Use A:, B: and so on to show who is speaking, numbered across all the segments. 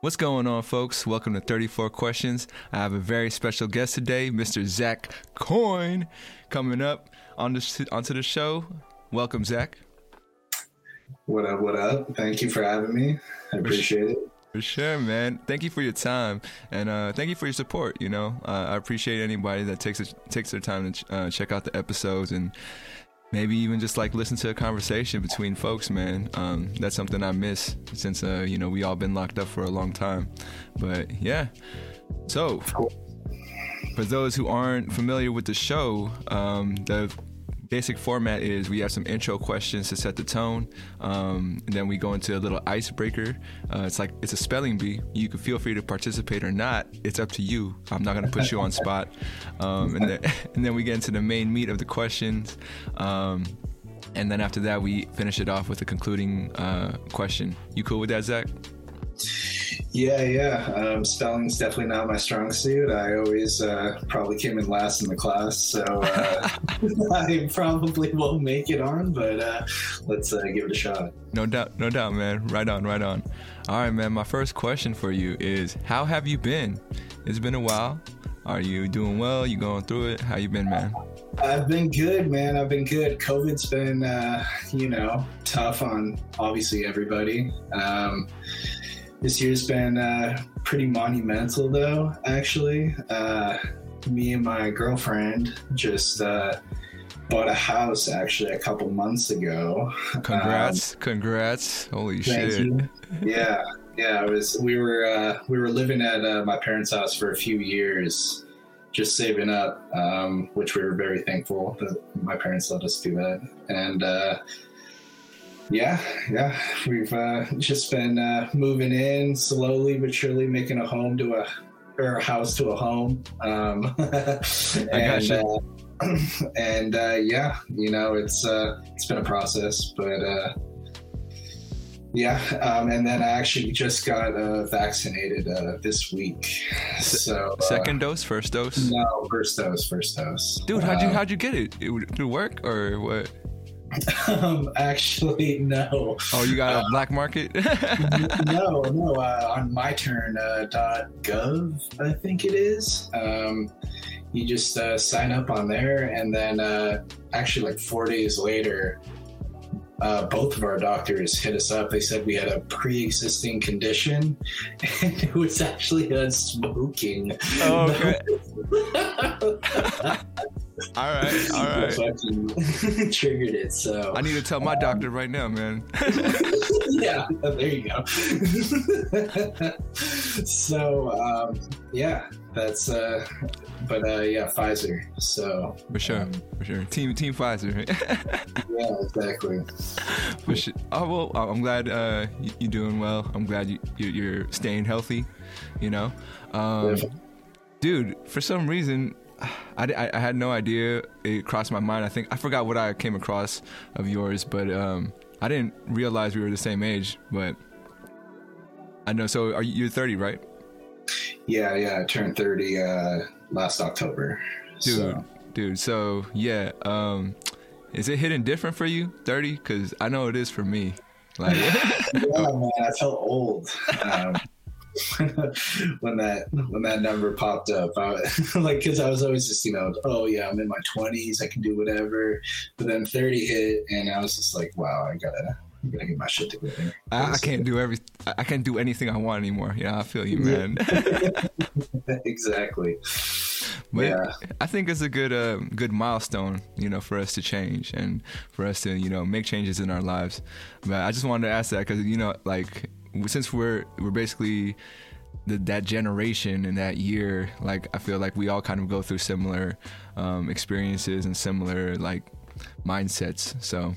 A: What's going on, folks? Welcome to 34 Questions. I have a very special guest today, Mr. Zach Coyne, coming up on the, onto the show. Welcome, Zach.
B: What up, what up? Thank you for having me. I appreciate it.
A: For sure, man. Thank you for your time, and uh, thank you for your support. You know, uh, I appreciate anybody that takes takes their time to ch- uh, check out the episodes and maybe even just like listen to a conversation between folks, man. Um, that's something I miss since uh, you know we all been locked up for a long time. But yeah, so for those who aren't familiar with the show, um, the basic format is we have some intro questions to set the tone, um, and then we go into a little icebreaker. Uh, it's like it's a spelling bee. You can feel free to participate or not. It's up to you. I'm not gonna put you on spot. Um, and then and then we get into the main meat of the questions. Um, and then after that, we finish it off with a concluding uh, question. You cool with that, Zach?
B: Yeah, yeah. Um, spelling's definitely not my strong suit. I always uh, probably came in last in the class, so uh, I probably won't make it on. But uh, let's uh, give it a shot.
A: No doubt, no doubt, man. Right on, right on. All right, man. My first question for you is: How have you been? It's been a while. Are you doing well? You going through it? How you been, man?
B: I've been good, man. I've been good. COVID's been, uh, you know, tough on obviously everybody. Um, this year's been uh, pretty monumental, though, actually. Uh, me and my girlfriend just uh, bought a house actually a couple months ago.
A: Congrats! Um, congrats! Holy shit! You.
B: Yeah, yeah. It was we were uh, we were living at uh, my parents' house for a few years, just saving up, um, which we were very thankful that my parents let us do that, and uh, yeah, yeah, we've uh, just been uh, moving in slowly but surely, making a home to a or a house to a home. Um, and uh, and uh, yeah, you know, it's uh, it's been a process, but uh, yeah, um, and then I actually just got uh, vaccinated uh, this week. So
A: uh, second dose, first dose?
B: No, first dose, first dose.
A: Dude, how'd you how'd you get it? it through work or what?
B: Um, actually, no.
A: Oh, you got a uh, black market?
B: no, no. Uh, on myturn.gov, uh, I think it is. Um, you just uh, sign up on there, and then uh, actually, like four days later, uh, both of our doctors hit us up. They said we had a pre-existing condition, and it was actually us smoking.
A: Oh, okay. all right, all right.
B: triggered it. So
A: I need to tell my um, doctor right now, man.
B: yeah, there you go. so um, yeah, that's. Uh, but uh, yeah, Pfizer. So
A: for sure, um, for sure, team Team Pfizer.
B: yeah, exactly.
A: For sure. Oh well, I'm glad uh, you're doing well. I'm glad you, you're staying healthy. You know, um, dude. For some reason, I, I, had no idea. It crossed my mind. I think I forgot what I came across of yours, but um, I didn't realize we were the same age. But I know. So are you, you're 30, right?
B: Yeah, yeah. I turned 30 uh, last October.
A: Dude, so. dude. So yeah. Um, is it hitting different for you, 30? Because I know it is for me.
B: Like, yeah, man. I felt old. Um, when that when that number popped up. I, like because I was always just you know oh yeah I'm in my 20s I can do whatever, but then 30 hit and I was just like wow I gotta. I gotta get my shit together.
A: I, I can't do every. I can't do anything I want anymore. Yeah, I feel you, man.
B: exactly.
A: But yeah. I think it's a good uh, good milestone, you know, for us to change and for us to, you know, make changes in our lives. But I just wanted to ask that because, you know, like since we're we're basically the, that generation and that year, like I feel like we all kind of go through similar um, experiences and similar like mindsets. So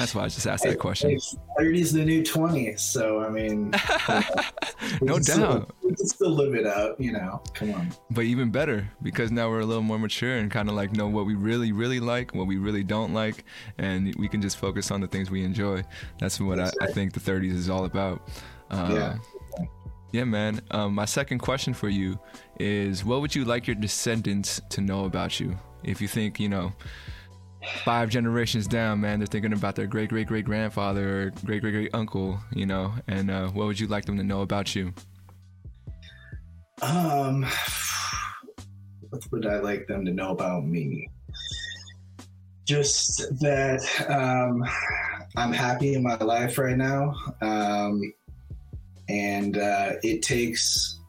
A: that's why I just asked that question.
B: Thirty is the new twenty, so I mean,
A: no doubt,
B: still, we can still live it out. You know, come on.
A: But even better because now we're a little more mature and kind of like know what we really, really like, what we really don't like, and we can just focus on the things we enjoy. That's what I, I, think the thirties is all about.
B: Uh, yeah.
A: Yeah, man. Um, my second question for you is what would you like your descendants to know about you? If you think, you know, five generations down, man, they're thinking about their great great great grandfather or great great great uncle, you know, and uh, what would you like them to know about you?
B: Um, what would I like them to know about me? Just that um, I'm happy in my life right now, um, and uh, it takes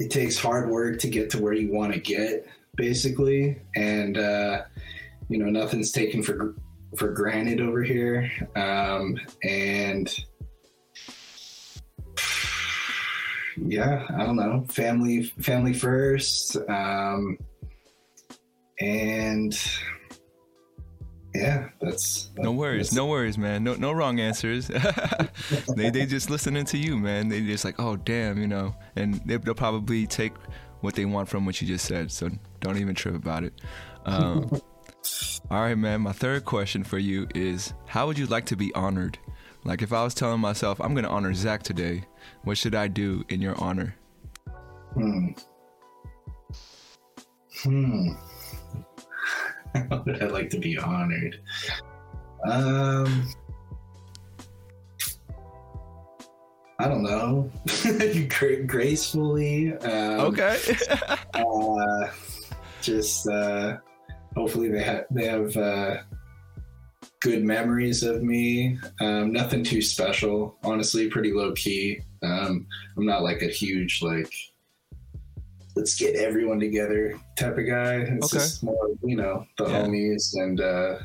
B: it takes hard work to get to where you want to get, basically, and uh, you know nothing's taken for for granted over here, um, and yeah, I don't know, family, family first, um, and yeah, that's
A: No worries,
B: that's-
A: no worries, man. No, no wrong answers. they, they just listening to you, man. They just like, oh damn, you know, and they, they'll probably take what they want from what you just said. So don't even trip about it. Um, all right, man. My third question for you is, how would you like to be honored? Like, if I was telling myself I'm gonna honor Zach today, what should I do in your honor?
B: Hmm. Hmm. How would I like to be honored? Um, I don't know. Gra- gracefully. Um,
A: Okay.
B: uh, just uh, hopefully they have they have uh, good memories of me. Um, nothing too special, honestly. Pretty low key. Um, I'm not like a huge like let's get everyone together type of guy. It's
A: Okay.
B: just more you know the
A: Yeah.
B: homies and uh,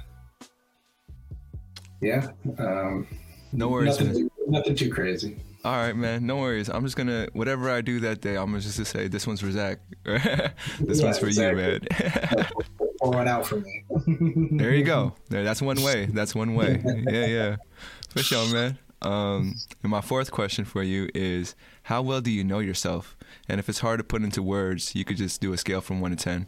B: yeah. Um,
A: no worries,
B: nothing, too, nothing too crazy.
A: All right, man. No worries. I'm just gonna whatever I do that day. I'm just gonna say this one's for Zach. this
B: Yeah,
A: one's for
B: exactly.
A: you, man.
B: Pour one out for me.
A: there you go. There, that's one way. That's one way. Yeah, yeah, for sure, man. Um, and my fourth question for you is, how well do you know yourself? And if it's hard to put into words, you could just do a scale from one to ten.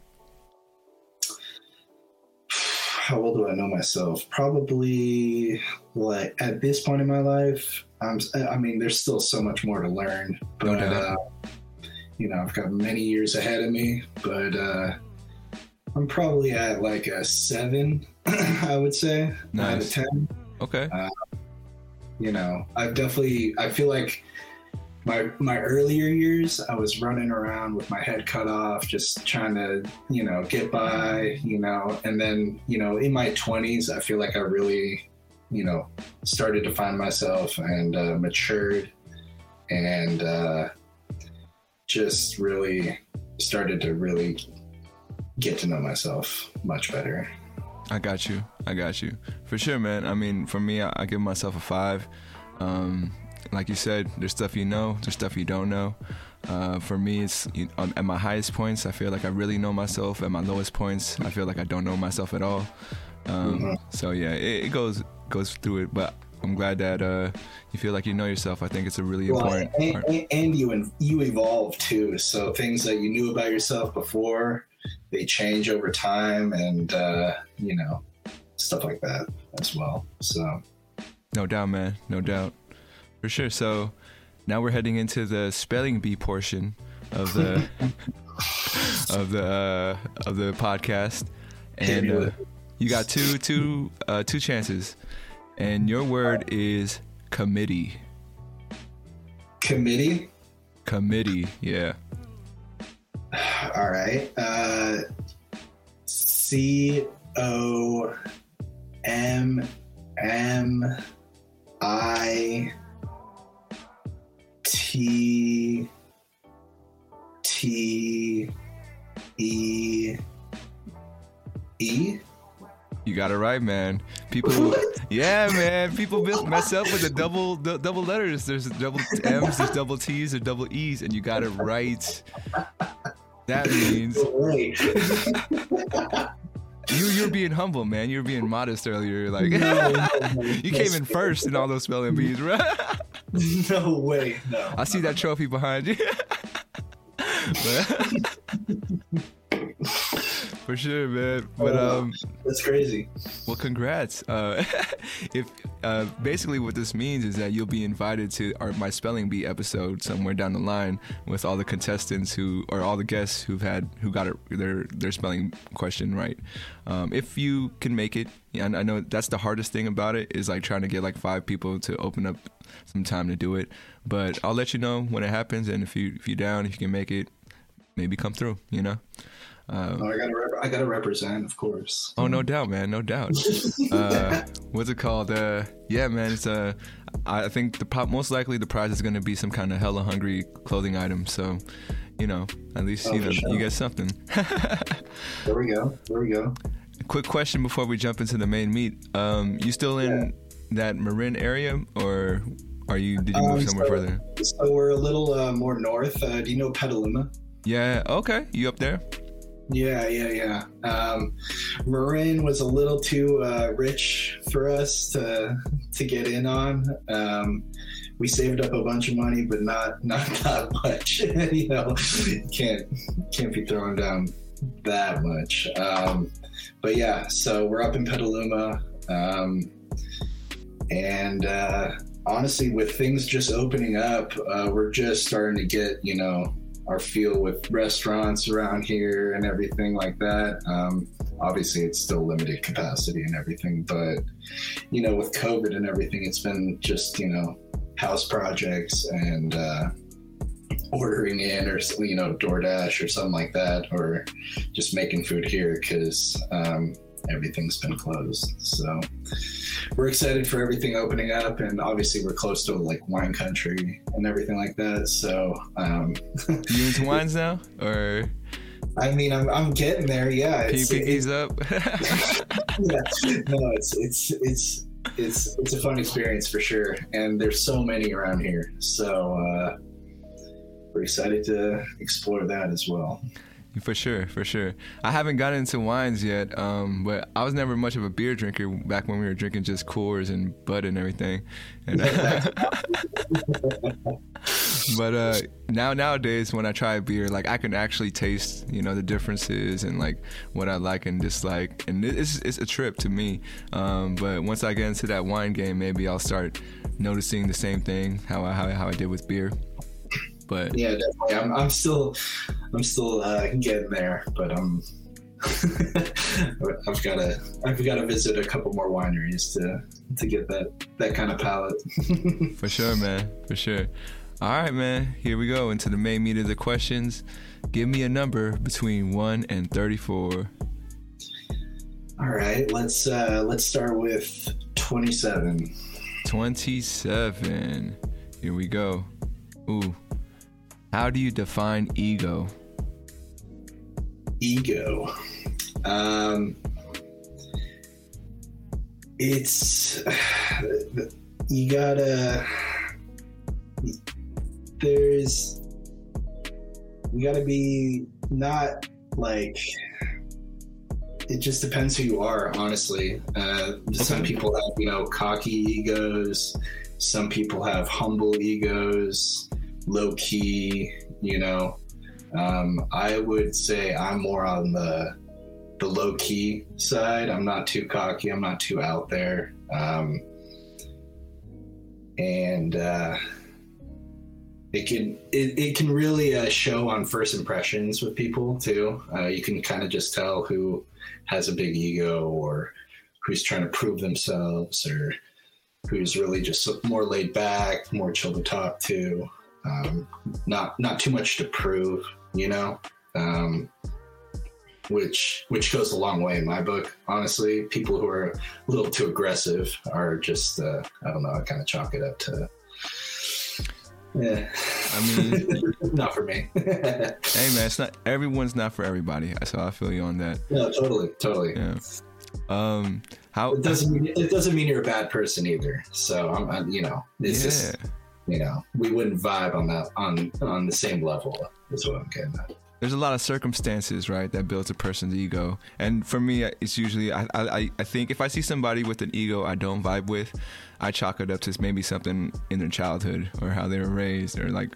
B: how well do I know myself? Probably like at this point in my life, I'm. I mean, there's still so much more to learn, but
A: doubt.
B: uh, you know, I've got many years ahead of me. But uh, I'm probably at like a seven, I would say, out of ten.
A: Okay.
B: You know, I've definitely. I feel like my my earlier years, I was running around with my head cut off, just trying to, you know, get by, you know, and then, you know, in my twenties, I feel like I really, you know, started to find myself and uh, matured, and uh, just really started to really get to know myself much better.
A: I got you. I got you. For sure, man. I mean, for me, I, I give myself a five. Um, like you said, there's stuff you know, there's stuff you don't know. Uh, for me, it's you know, at my highest points, I feel like I really know myself. At my lowest points, I feel like I don't know myself at all. Um,
B: Mhm.
A: So yeah, it, it goes goes through it. But I'm glad that uh, you feel like you know yourself. I think it's a really
B: Well,
A: important
B: and,
A: part.
B: and, and you and you evolve too. So things that you knew about yourself before, they change over time, and uh, you know stuff like that as well. So
A: No doubt, man. No doubt. For sure. So now we're heading into the spelling bee portion of the of the uh, of the podcast, and uh, you got two two uh, two chances, and your word is committee.
B: committee.
A: Committee. Yeah.
B: All right. Uh, C O M M I T T E E.
A: You got it right, man. People, yeah, man. People mess up with the double the double letters. There's double M's, there's double T's, there's double E's, and you got it right. That means you you're being humble, man. You're being modest earlier. Like
B: No, no, no.
A: you came in first in all those spelling bees, right?
B: No way. No.
A: I see that trophy behind you. For sure, man. But um,
B: That's crazy.
A: well, congrats. Uh, if uh, basically what this means is that you'll be invited to our my spelling bee episode somewhere down the line with all the contestants who or all the guests who've had who got it, their their spelling question right. Um, if you can make it, yeah, I know that's the hardest thing about it is like trying to get like five people to open up some time to do it. But I'll let you know when it happens, and if you if you're down, if you can make it, maybe come through. You know.
B: Um, oh, I gotta, rep- I gotta represent, of course.
A: Oh, no doubt, man, no doubt. uh, what's it called? Uh, yeah, man, it's uh, I think the pop, most likely the prize is gonna be some kind of hella hungry clothing item. So, you know, at least oh, you know sure. you get something.
B: there we go. There we go.
A: quick question before we jump into the main meat. Um, you still in yeah. that Marin area, or are you? Did you move um, somewhere so, further?
B: So we're a little uh, more north. Uh, do you know Petaluma?
A: Yeah. Okay. You up there?
B: Yeah, yeah, yeah. Um, Marin was a little too uh, rich for us to to get in on. Um, we saved up a bunch of money, but not not that much. you know, can't can't be throwing down that much. Um, but yeah, so we're up in Petaluma, um, and uh, honestly, with things just opening up, uh, we're just starting to get you know our feel with restaurants around here and everything like that. Um, obviously, it's still limited capacity and everything, but you know, with COVID and everything, it's been just you know house projects and uh, ordering in or you know DoorDash or something like that, or just making food here because um, everything's been closed. So we're excited for everything opening up, and obviously we're close to like wine country and everything like that. So um,
A: you into wines now, or?
B: I mean, I'm, I'm getting there. Yeah,
A: it's,
B: it's
A: up.
B: yeah, no, it's it's it's it's it's a fun experience for sure, and there's so many around here. So uh, we're excited to explore that as well.
A: For sure, for sure. I haven't gotten into wines yet, um, but I was never much of a beer drinker back when we were drinking just Coors and Bud and everything. And but uh, now nowadays, when I try a beer, like I can actually taste, you know, the differences and like what I like and dislike, and it's it's a trip to me. Um, but once I get into that wine game, maybe I'll start noticing the same thing how I how, how I did with beer. But
B: yeah, definitely. I'm, I'm still, I'm still uh, getting there, but I'm. I've got to I've got to visit a couple more wineries to to get that that kind of palate.
A: For sure, man. For sure. All right, man. Here we go into the main meat of the questions. Give me a number between one and thirty-four.
B: All right, let's uh, let's start with twenty-seven.
A: Twenty-seven. Here we go. Ooh, how do you define ego?
B: Ego. Um, it's you gotta there's you gotta be not like it just depends who you are honestly uh, okay. some people have you know cocky egos some people have humble egos low key, you know. Um, I would say I'm more on the the low key side. I'm not too cocky. I'm not too out there. Um, and uh, it can it, it can really uh, show on first impressions with people too. Uh, you can kind of just tell who has a big ego or who's trying to prove themselves or who's really just more laid back, more chill to talk to um, not not too much to prove, you know, um, which which goes a long way in my book. Honestly, people who are a little too aggressive are just uh, I don't know. I kind of chalk it up to. Yeah, I mean, not for me. hey
A: man, it's not everyone's not for everybody. So I feel you on that.
B: No, totally, totally.
A: Yeah. Um, how
B: it doesn't mean it doesn't mean you're a bad person either. So I'm, I'm you know, it's yeah. just you know, we wouldn't vibe on that on on the same level. Is what I'm getting at.
A: There's a lot of circumstances, right, that builds a person's ego. And for me, it's usually I, I I think if I see somebody with an ego I don't vibe with, I chalk it up to maybe something in their childhood or how they were raised, or like,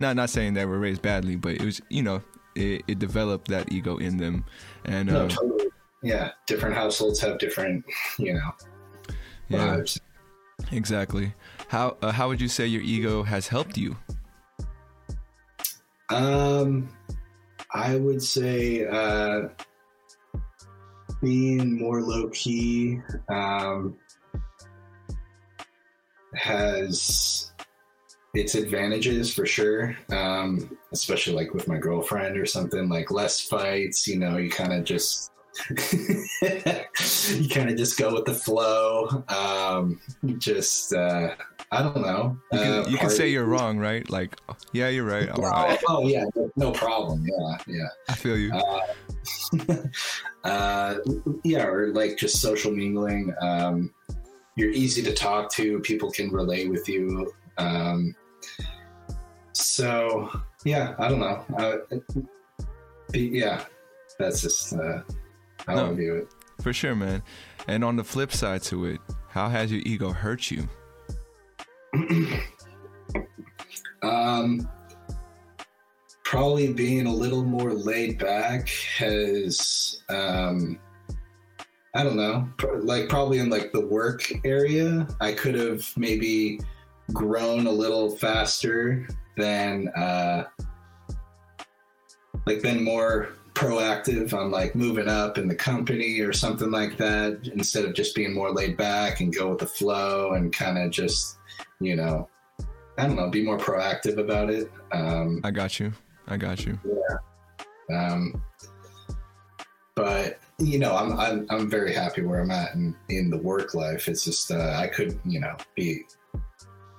A: not not saying they were raised badly, but it was you know it, it developed that ego in them. And no,
B: uh, totally. yeah, different households have different you know
A: yeah. vibes Exactly. How uh, how would you say your ego has helped you?
B: Um, I would say uh, being more low key um, has its advantages for sure. Um, especially like with my girlfriend or something, like less fights. You know, you kind of just you kind of just go with the flow. Um, just uh, I don't know.
A: You can,
B: Uh,
A: you can say you're wrong, right? Like, yeah, you're right. All
B: Oh,
A: right.
B: oh yeah, no- problem. Yeah, yeah.
A: I feel you.
B: uh, yeah, or like just social mingling. Um, you're easy to talk to. People can relate with you. Um, so yeah, I don't know. Uh, yeah, that's just how
A: No.
B: I view it.
A: For sure, man. And on the flip side to it, how has your ego hurt you?
B: Um, probably being a little more laid back has, um, I don't know, like probably in like the work area, I could have maybe grown a little faster than, uh, like been more proactive on like moving up in the company or something like that instead of just being more laid back and go with the flow and kind of just you know i don't know be more proactive about it um,
A: I got you. I got you.
B: yeah um, but you know I'm, I'm i'm very happy where i'm at in, in the work life it's just uh, i could you know be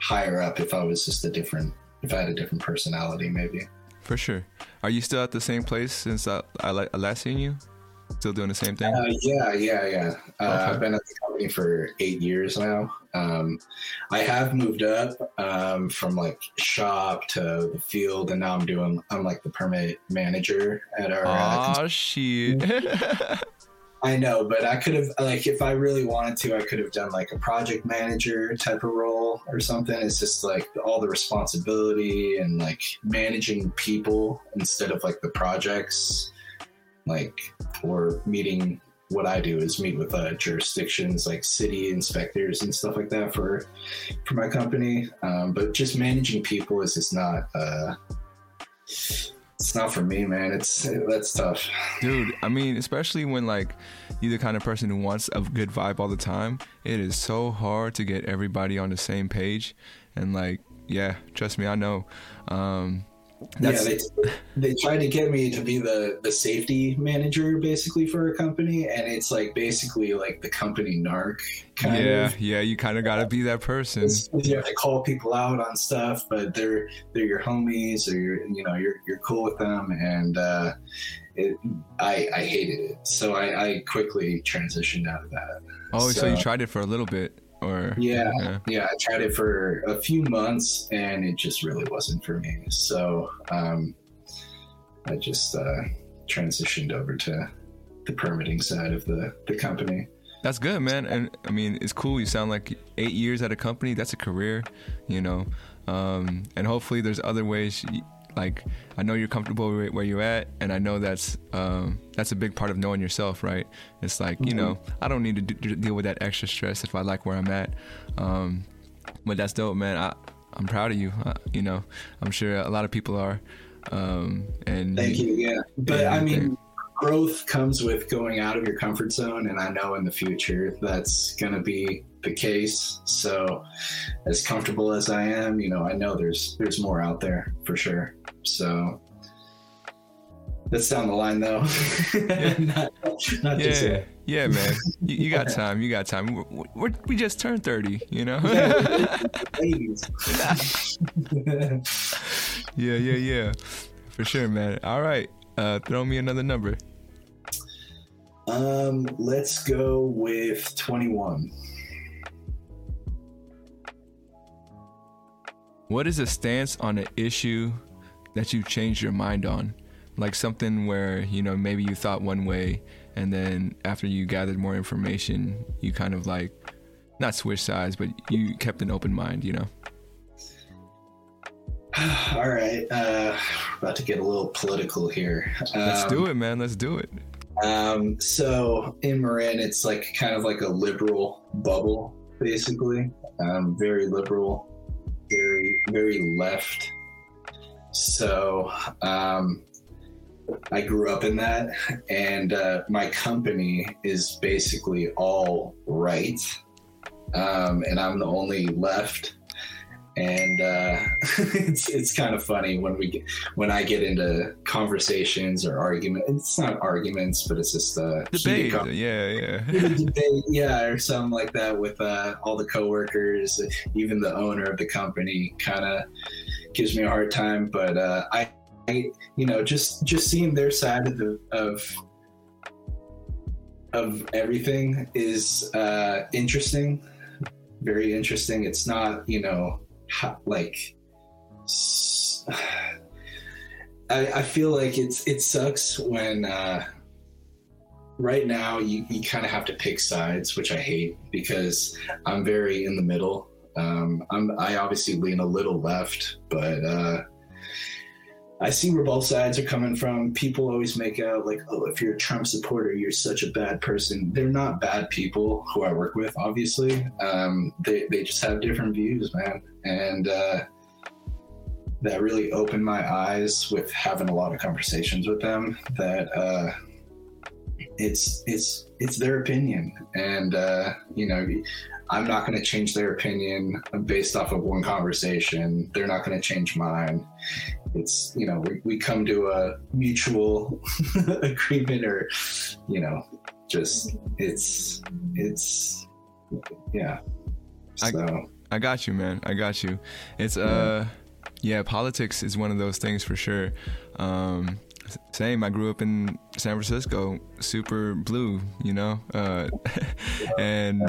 B: higher up if i was just a different if i had a different personality maybe
A: For sure. Are you still at the same place since I, I, I last seen you? Still doing the same thing?
B: Uh, yeah, yeah, yeah. Uh,
A: Okay.
B: I've been at the company for eight years now. Um, I have moved up um, from like shop to the field, and now I'm doing. I'm like the permit manager at our. Uh,
A: Oh shit.
B: I know, but I could have like if I really wanted to, I could have done like a project manager type of role or something. It's just like all the responsibility and like managing people instead of like the projects, like or meeting. What I do is meet with uh, jurisdictions like city inspectors and stuff like that for for my company. Um, but just managing people is just not. Uh, it's not for me, man. It's that's tough.
A: Dude, I mean, especially when like you're the kind of person who wants a good vibe all the time, it is so hard to get everybody on the same page. And like, yeah, trust me, I know. Um that's
B: yeah, they, they tried to get me to be the the safety manager basically for a company, and it's like basically like the company narc kind
A: yeah,
B: of.
A: yeah, you kind of got to be that person.
B: It's- You have to call people out on stuff, but they're they're your homies, or you're you know you're you're cool with them, and uh, it, I I hated it, so I, I quickly transitioned out of that.
A: Oh, so, you tried it for a little bit or
B: Yeah,
A: yeah.
B: yeah, I tried it for a few months, and it just really wasn't for me. So um, I just uh, transitioned over to the permitting side of the the company.
A: That's good, man. And I mean, it's cool. You sound like eight years at a company. That's a career, you know. Um, and hopefully, there's other ways. y- Like, I know you're comfortable where where you're at, and I know that's um, that's a big part of knowing yourself, right? It's like you know, I don't need to d- deal with that extra stress if I like where I'm at. Um, but that's dope, man. I I'm proud of you. Uh, you know, I'm sure a lot of people are. Um, and
B: Thank you. Yeah, but
A: Yeah,
B: I mean,
A: thank-
B: growth comes with going out of your comfort zone, and I know in the future that's going to be the case. So, as comfortable as I am, you know, I know there's there's more out there for sure. So. That's down the line, though. not, not just
A: Yeah,
B: yet.
A: yeah, man. You, you got time. You got time. We're, we're, we just turned thirty. You know. Yeah, yeah, yeah. For sure, man. All right. Uh, throw me another number.
B: um, let's go with 21.
A: What is a stance on an issue that you changed your mind on? Like something where, you know, maybe you thought one way and then after you gathered more information, you kind of like not switch sides, but you kept an open mind, you know?
B: All right. Uh, about to get a little political here.
A: Let's do it, man. Let's do it.
B: Um, so in Marin, it's like kind of like a liberal bubble, basically. um, very liberal, very very left. So um, I grew up in that, and uh, my company is basically all right, um, and I'm the only left. And uh, it's it's kind of funny when we get, when I get into conversations or arguments. It's not arguments, but it's just uh,
A: debate. Yeah, yeah,
B: debate, yeah, or something like that with uh, all the coworkers, even the owner of the company, kind of gives me a hard time. But uh, I you know, just just seeing their side of the of of everything is uh, interesting, very interesting. It's not, you know, like I, I feel like it's it sucks when uh, right now you, you kind of have to pick sides, which I hate because I'm very in the middle. Um, I'm I obviously lean a little left, but uh, I see where both sides are coming from. People always make out like, oh, if you're a Trump supporter, you're such a bad person. They're not bad people who I work with, obviously. Um, they, they just have different views, man. And uh, that really opened my eyes with having a lot of conversations with them that uh, it's it's it's their opinion and uh, you know i'm not going to change their opinion based off of one conversation they're not going to change mine it's you know we, we come to a mutual agreement or you know just it's it's yeah.
A: So I, I got you man. I got you. It's uh yeah. politics is one of those things for sure. Um same i grew up in san francisco super blue you know? Uh and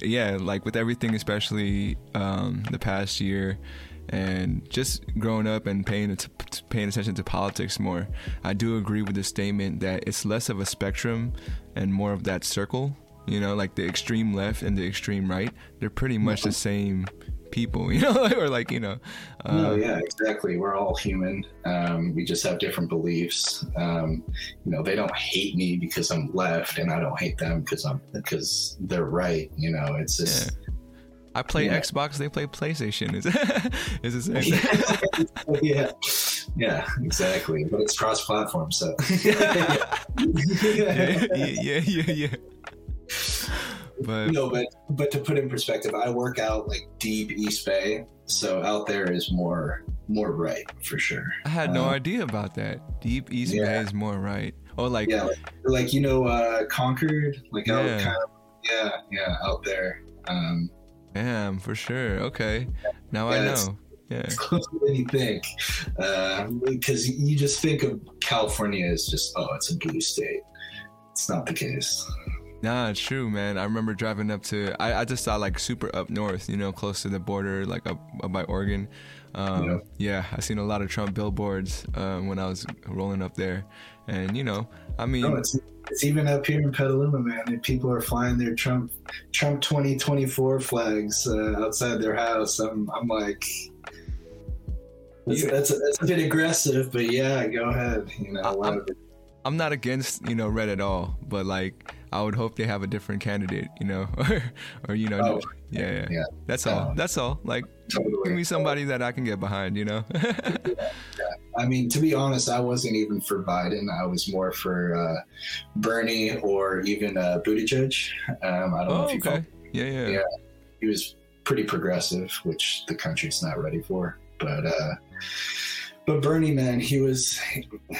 A: yeah like with everything especially um the past year and just growing up and paying paying attention to politics more, I do agree with the statement that it's less of a spectrum and more of that circle. You know, like the extreme left and the extreme right, they're pretty much the same people, you know, or like you know.
B: Uh, no, yeah, exactly. We're all human. Um, we just have different beliefs. Um, you know, they don't hate me because I'm left, and I don't hate them because I'm because they're right. You know, it's just. Yeah
A: I play yeah. Xbox, they play PlayStation. Is is the same?
B: yeah, yeah, exactly. But it's cross-platform, so.
A: yeah, yeah, yeah, yeah.
B: But no, but but to put in perspective, I work out like deep East Bay, so out there is more more right for sure.
A: I had no um, idea about that. Deep East yeah. Bay is more right. Oh, like
B: yeah, like, like you know, uh, Concord, like yeah. out kind of yeah, yeah, out there. Um,
A: Damn, for sure. Okay, now yeah, I know. Yeah,
B: it's closer than you think, because uh, you just think of California as just oh, it's a blue state. It's not the case.
A: Nah, it's true, man. I remember driving up to. I, I just saw like super up north, you know, close to the border, like up, up by Oregon. Um, yeah. yeah, I seen a lot of Trump billboards um, when I was rolling up there, and you know, I mean, no,
B: it's, it's even up here in Petaluma, man. People are flying their Trump Trump 2024 flags uh, outside their house. I'm I'm like, that's, that's, a, that's a bit aggressive, but yeah, go ahead. You know,
A: I'm, I'm not against you know red at all, but like I would hope they have a different candidate, you know, or, or you know, oh, yeah, yeah, yeah, That's all. Um, That's all. Like, totally. give me somebody that I can get behind, you know. yeah,
B: yeah, I mean, to be honest, I wasn't even for Biden. I was more for uh, Bernie or even uh, Buttigieg. Um, I don't oh, know if you okay.
A: Yeah, yeah,
B: yeah. He was pretty progressive, which the country's not ready for. But uh, but Bernie, man, he was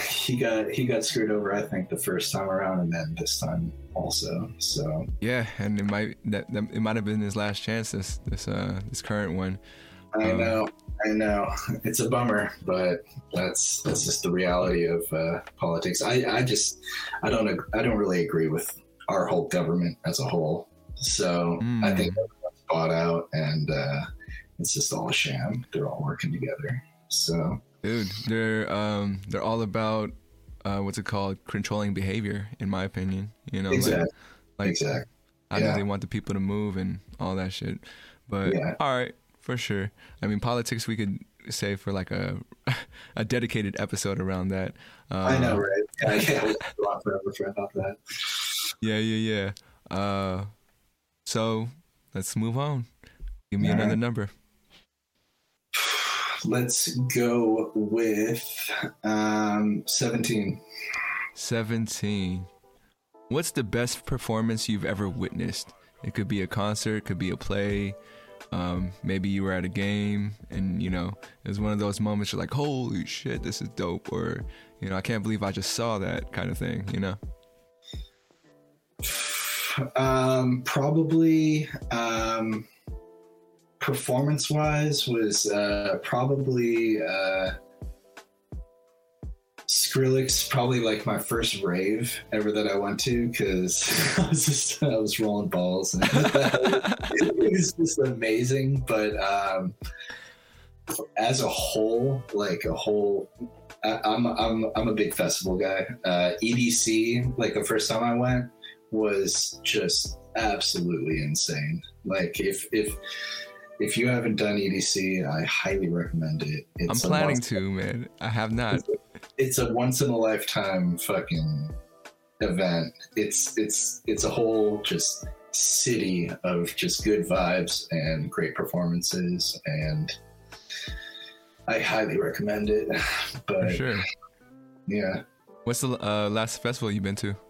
B: he got he got screwed over. I think the first time around, and then this time also. So
A: yeah, and it might that, that it might have been his last chance. This this uh this current one.
B: I um, know, I know. It's a bummer, but that's that's just the reality of uh, politics. I I just I don't I don't really agree with our whole government as a whole. So mm. I think everyone's bought out, and uh, it's just all a sham. They're all working together. So
A: dude, they're um they're all about uh, what's it called? Controlling behavior, in my opinion. You know,
B: exactly. like, like exactly.
A: I know they want the people to move and all that shit. But yeah. all right, for sure. I mean, politics we could say for like a a dedicated episode around that.
B: Um, I know, right? Yeah, I can't forever for about that.
A: Yeah, yeah, yeah. Uh, so let's move on. Give me
B: All
A: another
B: right.
A: number.
B: Let's go with um, 17.
A: 17. What's the best performance you've ever witnessed? It could be a concert, it could be a play. Um, maybe you were at a game and, you know, it was one of those moments you're like, holy shit, this is dope. Or, you know, I can't believe I just saw that kind of thing, you know?
B: Um, probably um, performance wise was uh, probably uh, Skrillex, probably like my first rave ever that I went to because I was just I was rolling balls and it was just amazing. But um, as a whole, like a whole. I'm I'm I'm a big festival guy. Uh, EDC, like the first time I went, was just absolutely insane. Like if if if you haven't done EDC, I highly recommend it.
A: I'm
B: It's a
A: planning
B: once-
A: to, man. I have not.
B: It's a once in a lifetime fucking event. It's it's it's a whole just city of just good vibes and great performances and I highly recommend it.
A: For
B: But
A: sure.
B: yeah.
A: What's the uh, last festival you've been to?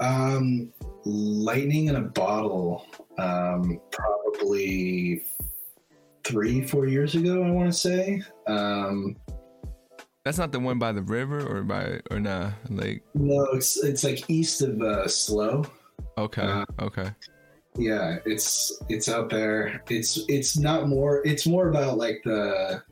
B: Um, lightning in a bottle. Um, probably three, four years ago. I want to say. Um,
A: That's not the one by the river or by, or nah, like,
B: no, it's it's like east of uh, SLO.
A: okay,
B: Uh,
A: okay.
B: Yeah, it's it's out there. It's it's not more. It's more about like the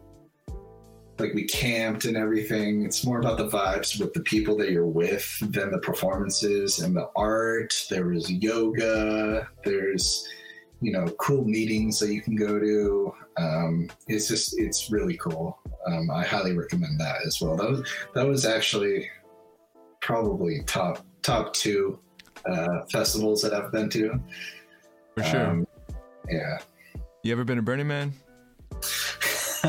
B: like we camped and everything. It's more about the vibes with the people that you're with than the performances and the art. There was yoga. There's you know cool meetings that you can go to. Um, it's just it's really cool. Um, I highly recommend that as well. That was that was actually probably top top two uh, festivals that I've been to.
A: For sure.
B: Um, yeah.
A: you ever been to Burning Man?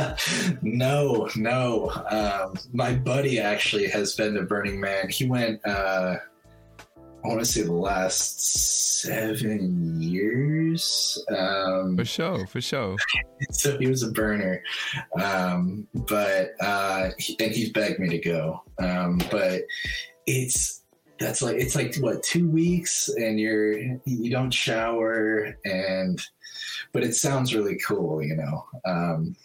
B: no, no. Um, my buddy actually has been to Burning Man. He went, uh, I want to say the last seven years. Um,
A: For sure, for sure.
B: so he was a burner. Um, but, uh, he, and he begged me to go. Um, but it's, that's like, it's like what, two weeks and you're, you don't shower and, but it sounds really cool, you know. Um,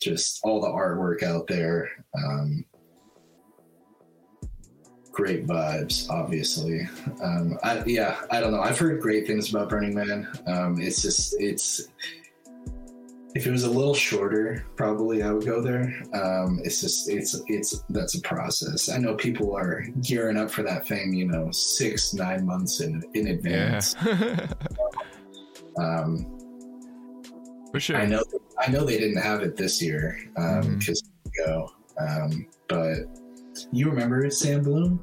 B: just all the artwork out there. Um, great vibes, obviously. Um, I, yeah, I don't know. I've heard great things about Burning Man. Um, it's just, it's, if it was a little shorter, probably I would go there. Um, it's just, it's, it's, that's a process. I know people are gearing up for that thing, you know, six, nine months in, in
A: Yeah.
B: advance. Um,
A: for sure.
B: I know, I know they didn't have it this year because go. Um, but you remember Sam Bloom?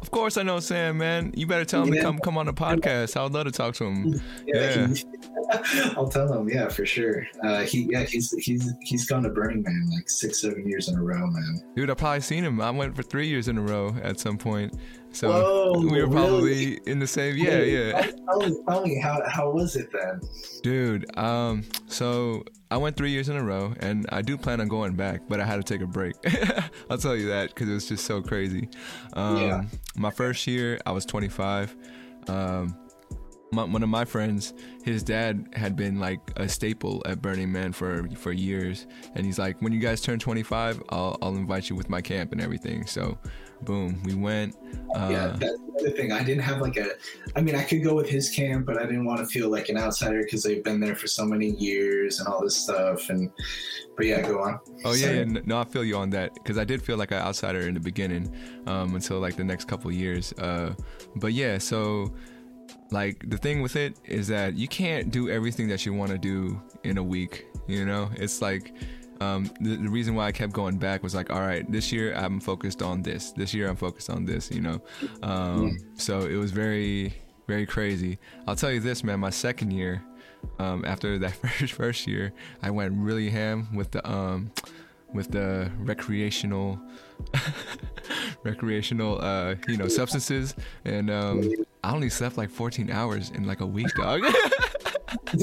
A: Of course, I know Sam, man. You better tell him to come come on the podcast. I would love to talk to him. Yeah.
B: he- I'll tell him. Yeah, for sure. Uh, he, yeah, he's he's he's gone to Burning Man like six, seven years in a row, man.
A: Dude, I probably seen him. I went for three years in a row at some point. So
B: Whoa,
A: we were probably
B: really?
A: in the same. Yeah, yeah.
B: Tell me, tell me how how was it then?
A: Dude, um, so I went three years in a row, and I do plan on going back, but I had to take a break. I'll tell you that because it was just so crazy. Um,
B: Yeah.
A: My first year, I was 25. Um, my, one of my friends, his dad had been like a staple at Burning Man for for years, and he's like, "When you guys turn 25, I'll I'll invite you with my camp and everything." So, boom, we went. Uh,
B: yeah, that's the other thing. I didn't have like a. I mean, I could go with his camp, but I didn't want to feel like an outsider because they've been there for so many years and all this stuff. And but yeah, go on.
A: Oh yeah, yeah, no, I feel you on that because I did feel like an outsider in the beginning, um, until like the next couple years. Uh, but yeah, so like the thing with it is that you can't do everything that you want to do in a week. You know, it's like um, the, the reason why I kept going back was like, all right, this year I'm focused on this. This year I'm focused on this. You know, um, so it was very very crazy. I'll tell you this, man. My second year, um, after that first first year, I went really ham with the um, with the recreational recreational uh, you know substances, and um, I only slept like 14 hours in like a week, dog.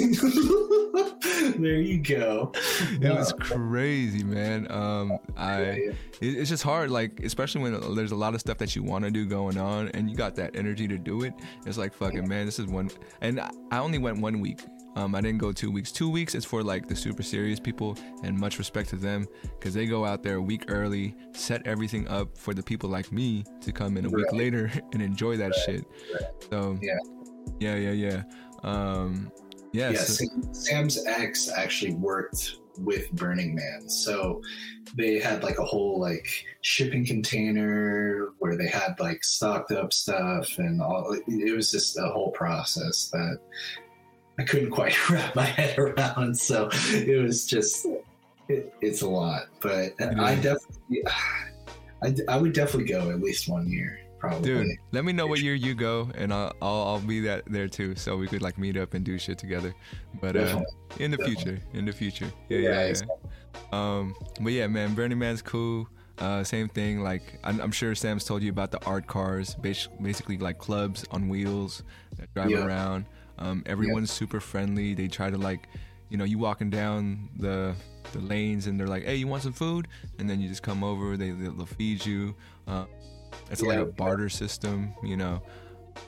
B: there you go.
A: It was crazy, man. Um, I it, it's just hard, like especially when there's a lot of stuff that you want to do going on, and you got that energy to do it. It's like fucking man, this is one. And I only went one week. Um, I didn't go two weeks. Two weeks is for like the super serious people, and much respect to them because they go out there a week early, set everything up for the people like me to come in a week later and enjoy that right. shit. So yeah, yeah, yeah, yeah. Um,
B: yeah, so- Sam's ex actually worked with Burning Man, so they had like a whole like shipping container where they had like stocked up stuff and all. It was just a whole process that I couldn't quite wrap my head around. So it was just, it, it's a lot. But I definitely, I, I would definitely go at least one year. Probably.
A: Dude, let me know what year you go, and I'll, I'll, I'll be that there too, so we could like meet up and do shit together. But uh, in the definitely. future, in the future, yeah, yeah, yeah. Exactly. Um, but yeah, man, Burning Man's cool. Uh, same thing. Like I'm, I'm, sure Sam's told you about the art cars, basically like clubs on wheels that drive yeah. around. Um, everyone's yeah. super friendly. They try to like, you know, you walking down the the lanes and they're like, "Hey, you want some food?" And then you just come over. They they'll feed you. Uh, it's yeah. like a barter system, you know.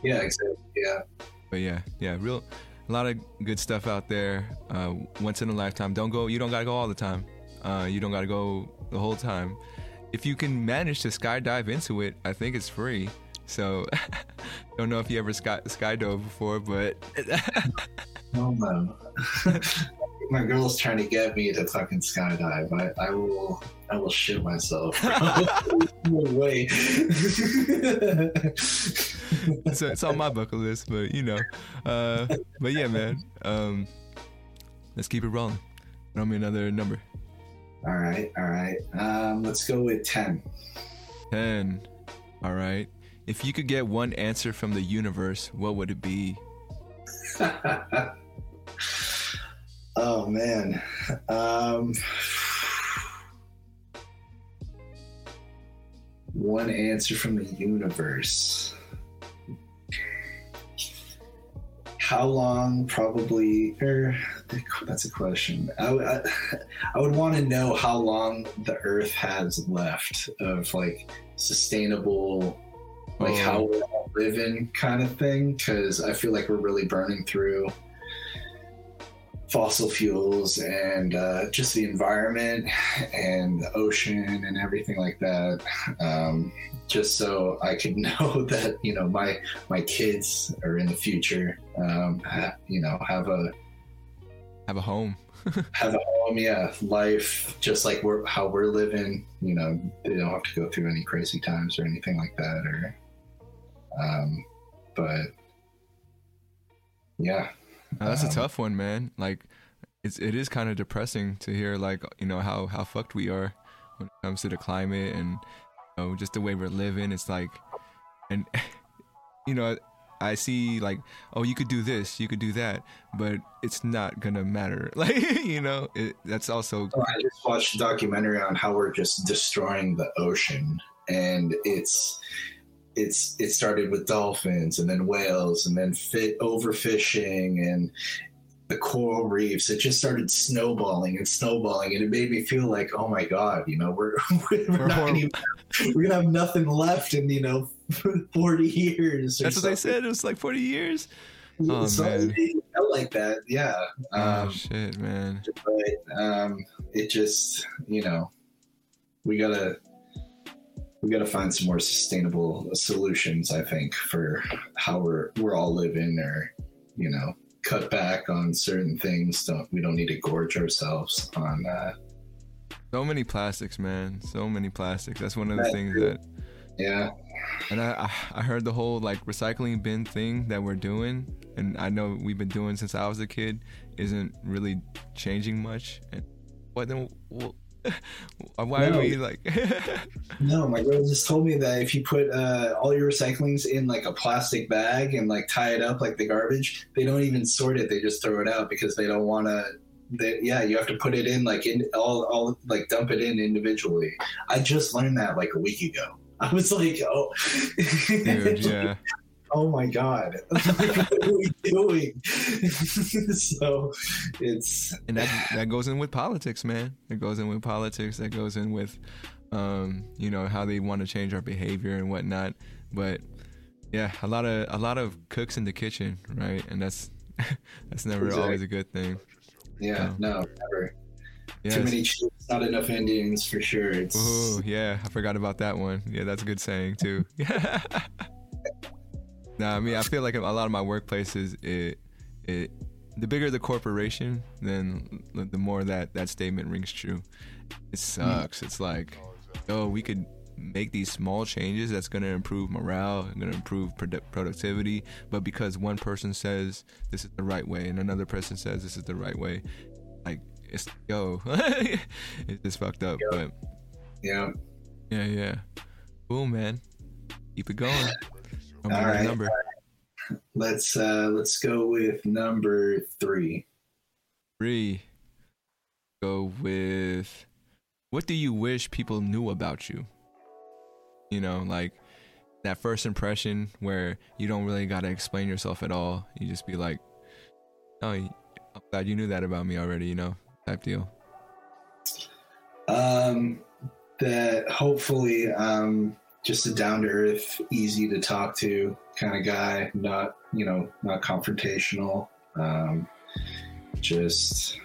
B: Yeah, exactly. Yeah.
A: But yeah, yeah, real, a lot of good stuff out there. Uh, once in a lifetime. Don't go. You don't gotta go all the time. Uh, you don't gotta go the whole time. If you can manage to skydive into it, I think it's free. So, don't know if you ever sky skydove before, but
B: oh no, my girl's trying to get me to fucking skydive. I, I will, I will shit myself. way.
A: so it's on my bucket list, but you know, uh, but yeah, man. Um, let's keep it rolling. Throw me another number.
B: All right, all right. Um, let's go with ten.
A: Ten. All right. If you could get one answer from the universe, what would it be?
B: oh man. Um, one answer from the universe. How long? Probably. Er, that's a question. I, I, I would want to know how long the Earth has left of like sustainable like how oh. we're all living kind of thing because i feel like we're really burning through fossil fuels and uh, just the environment and the ocean and everything like that. Um, just so i could know that you know my my kids are in the future. Um, ha- you know have a
A: have a home.
B: Have a home yeah. Life just like we're how we're living you know they don't have to go through any crazy times or anything like that or um, but yeah,
A: that's um, a tough one, man. Like, it's it is kind of depressing to hear like you know how how fucked we are when it comes to the climate and you know, just the way we're living. It's like, and you know. I see like, oh, you could do this, you could do that, but it's not gonna matter. Like, you know, it, that's also.
B: Oh, I just watched a documentary on how we're just destroying the ocean, and it's it's it started with dolphins and then whales and then fit overfishing and the coral reefs. It just started snowballing and snowballing and it made me feel like oh my god you know we're we're, we're not gonna, we're gonna have nothing left in you know 40 years
A: that's what they said. It was like 40 years? Oh so man.
B: it felt like that yeah.
A: Oh, um, oh shit man.
B: but um it just you know we gotta we got to find some more sustainable solutions. I think for how we're we're all living, or you know, cut back on certain things. Don't we don't need to gorge ourselves on. Uh,
A: so many plastics, man. So many plastics. That's one of the things that.
B: Yeah.
A: And I, I heard the whole like recycling bin thing that we're doing, and I know we've been doing since I was a kid, isn't really changing much. And what then? Well, Why no. are we like?
B: no, my girl just told me that if you put uh, all your recyclings in like a plastic bag and like tie it up like the garbage, they don't even sort it. They just throw it out because they don't want to. Yeah, you have to put it in like in all, all like dump it in individually. I just learned that like a week ago. I was like, oh,
A: Dude, yeah.
B: oh my god, what are we doing? so it's
A: and that that goes in with politics, man. It goes in with politics. That goes in with, um, you know, how they want to change our behavior and whatnot. But yeah, a lot of a lot of cooks in the kitchen, right? And that's that's never
B: Exactly.
A: always a good thing.
B: yeah, no, never.
A: Yes.
B: Too many chiefs, not enough Indians for sure. It's
A: Oh yeah, I forgot about that one. Yeah, that's a good saying too. Nah, I mean, I feel like a lot of my workplaces, it, it, the bigger the corporation, then the more that that statement rings true. It sucks. It's like, oh, we could make these small changes that's going to improve morale, going to improve produ- productivity, but because one person says this is the right way and another person says this is the right way, like it's yo, it's just fucked up. But
B: yeah.
A: yeah, yeah. Cool, man. Keep it going.
B: All
A: number.
B: Let's uh let's go with number three.
A: Three. Go with what do you wish people knew about you? You know, like that first impression where you don't really gotta explain yourself at all. You just be like, Oh, I'm glad you knew that about me already, you know, type deal.
B: Um, that hopefully um just a down to earth, easy to talk to kind of guy. Not you know not confrontational. Um, just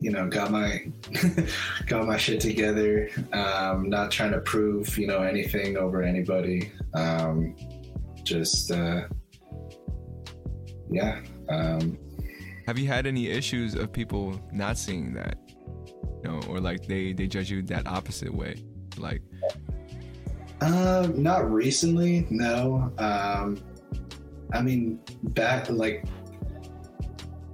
B: you know got my got my shit together. Um, not trying to prove you know anything over anybody. Um, just uh, yeah. Um,
A: Have you had any issues of people not seeing that? Know, or like they they judge you that opposite way? Like
B: Um, not recently, no. Um, I mean, back like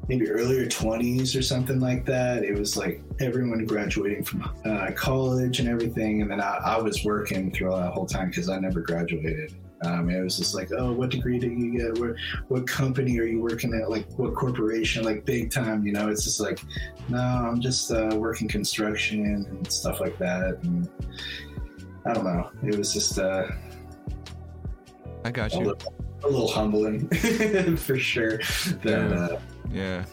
B: maybe earlier 20s or something like that. It was like everyone graduating from uh, college and everything. And then I, I was working throughout that whole time because I never graduated. Um, it was just like, oh, what degree did you get? Where, what company are you working at? Like, what corporation? Like, big time, you know? It's just like, no, I'm just uh, working construction and stuff like that. And I don't know. It was just uh,
A: I got
B: a
A: you.
B: little, a little humbling for sure. That,
A: Yeah.
B: uh,
A: Yeah.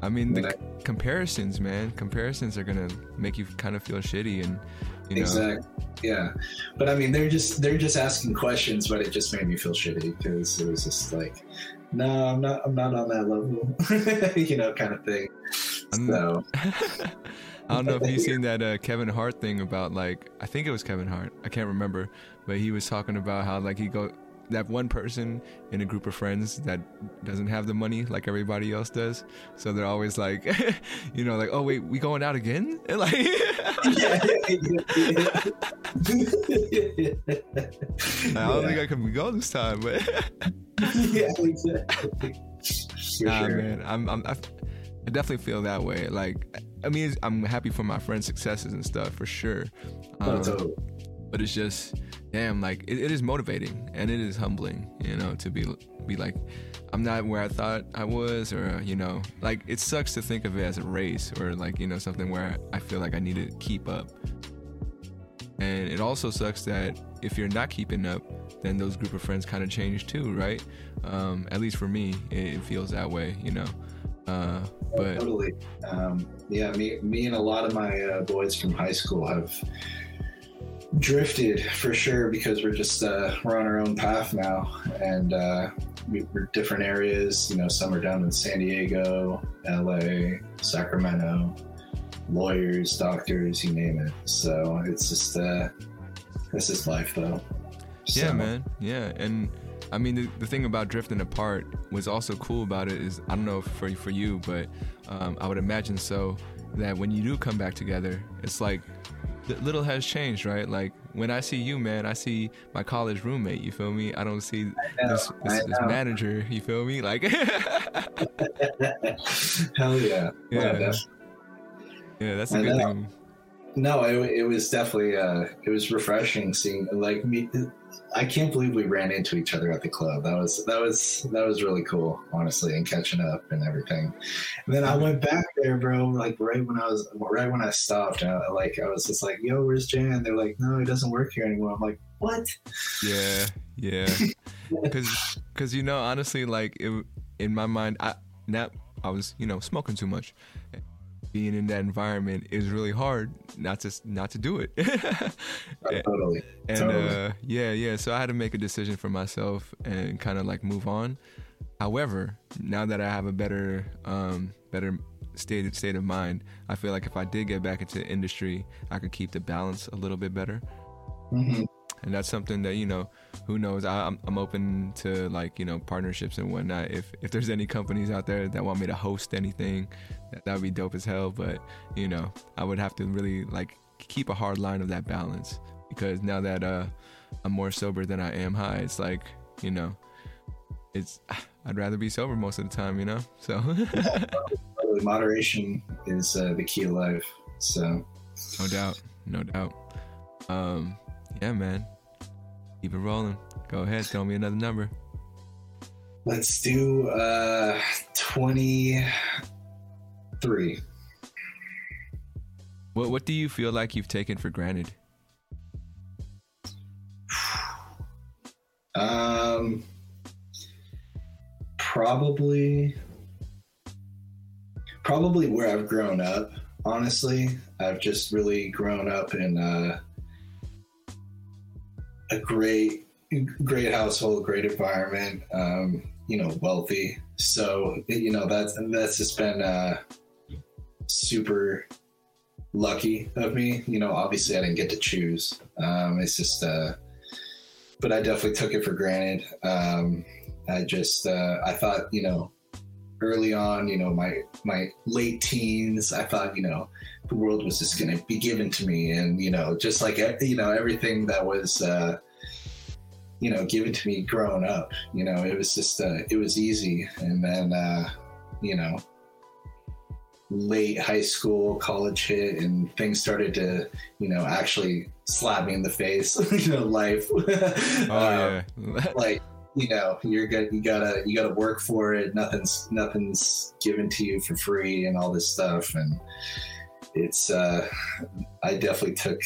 A: I mean, the
B: But
A: c- comparisons, man. Comparisons are gonna make you kind of feel shitty, and you know,
B: exactly. Yeah, but I mean, they're just they're just asking questions, but it just made me feel shitty because it was just like, no, I'm not, I'm not on that level, you know, kind of thing. So
A: I don't know if you've seen that uh, Kevin Hart thing about like I think it was Kevin Hart. I can't remember, but he was talking about how like he go that one person in a group of friends that doesn't have the money like everybody else does. So they're always like, you know, like, oh wait, we going out again? And like,
B: yeah, yeah,
A: I don't think I can go this time, but
B: yeah, exactly. For
A: nah,
B: sure.
A: man, I'm, I'm I, definitely feel that way. Like, I mean, I'm happy for my friends' successes and stuff for sure.
B: Oh,
A: Um,
B: totally.
A: But it's just damn like it, it is motivating and it is humbling you know to be be like i'm not where i thought i was or you know like it sucks to think of it as a race or like you know something where i feel like i need to keep up. And it also sucks that if you're not keeping up then those group of friends kind of change too right? Um at least for me it, it feels that way you know? Uh but
B: totally. Um, yeah, me, me and a lot of my uh, boys from high school have drifted for sure because we're just uh, we're on our own path now, and uh, we, we're different areas. You know, some are down in San Diego, L.A., Sacramento, lawyers, doctors, you name it. So it's just uh, this is life, though.
A: Yeah, man. Yeah, and I mean the, the thing about drifting apart was also cool about it is I don't know for for you, but um, I would imagine so that when you do come back together, it's like li- little has changed, right? Like when I see you, man, I see my college roommate. You feel me? I don't see
B: know,
A: this, this, this manager. You feel me? Like
B: Hell yeah.
A: Yeah. yeah, that's a
B: I
A: good
B: know.
A: thing.
B: No, it, it was definitely uh, it was refreshing seeing like me I can't believe we ran into each other at the club. That was that was that was really cool, honestly, and catching up and everything. And then I mm-hmm. went back there, bro. Like right when I was right when I stopped, I, like I was just like, "Yo, where's Jan?" They're like, "No, he doesn't work here anymore." I'm like, "What?"
A: Yeah, yeah. Because because you know honestly, like it, in my mind, I now I was you know smoking too much. Being in that environment is really hard not to not to do it.
B: totally.
A: And
B: totally.
A: uh, yeah, yeah. So I had to make a decision for myself and kind of like move on. However, now that I have a better, um, better state state of mind, I feel like if I did get back into industry, I could keep the balance a little bit better.
B: Mhm.
A: And that's something that you know, who knows? I, I'm I'm open to like you know partnerships and whatnot. If if there's any companies out there that want me to host anything, that would be dope as hell. But you know, I would have to really like keep a hard line of that balance because now that uh I'm more sober than I am high, it's like you know, it's I'd rather be sober most of the time, you know. So
B: Moderation is uh, the key of life. So
A: no doubt, no doubt. Um, yeah, man, keep it rolling. Go ahead, throw me another number.
B: let's do uh, twenty three.
A: What what do you feel like you've taken for granted?
B: Um, probably, probably where I've grown up. Honestly, I've just really grown up in uh, a great, great household, great environment. Um, you know, wealthy. So you know that's that's just been uh, super lucky of me. You know, obviously I didn't get to choose. Um, it's just. Uh, but I definitely took it for granted. Um, I just uh, I thought you know early on, you know my my late teens, I thought you know the world was just going to be given to me, and you know just like you know everything that was uh, you know given to me growing up, you know it was just uh, it was easy, and then uh, you know late high school college hit and things started to you know actually slap me in the face you know life.
A: Oh
B: Um,
A: yeah,
B: like you know you're good you gotta you gotta work for it. Nothing's nothing's given to you for free and all this stuff. And it's uh i definitely took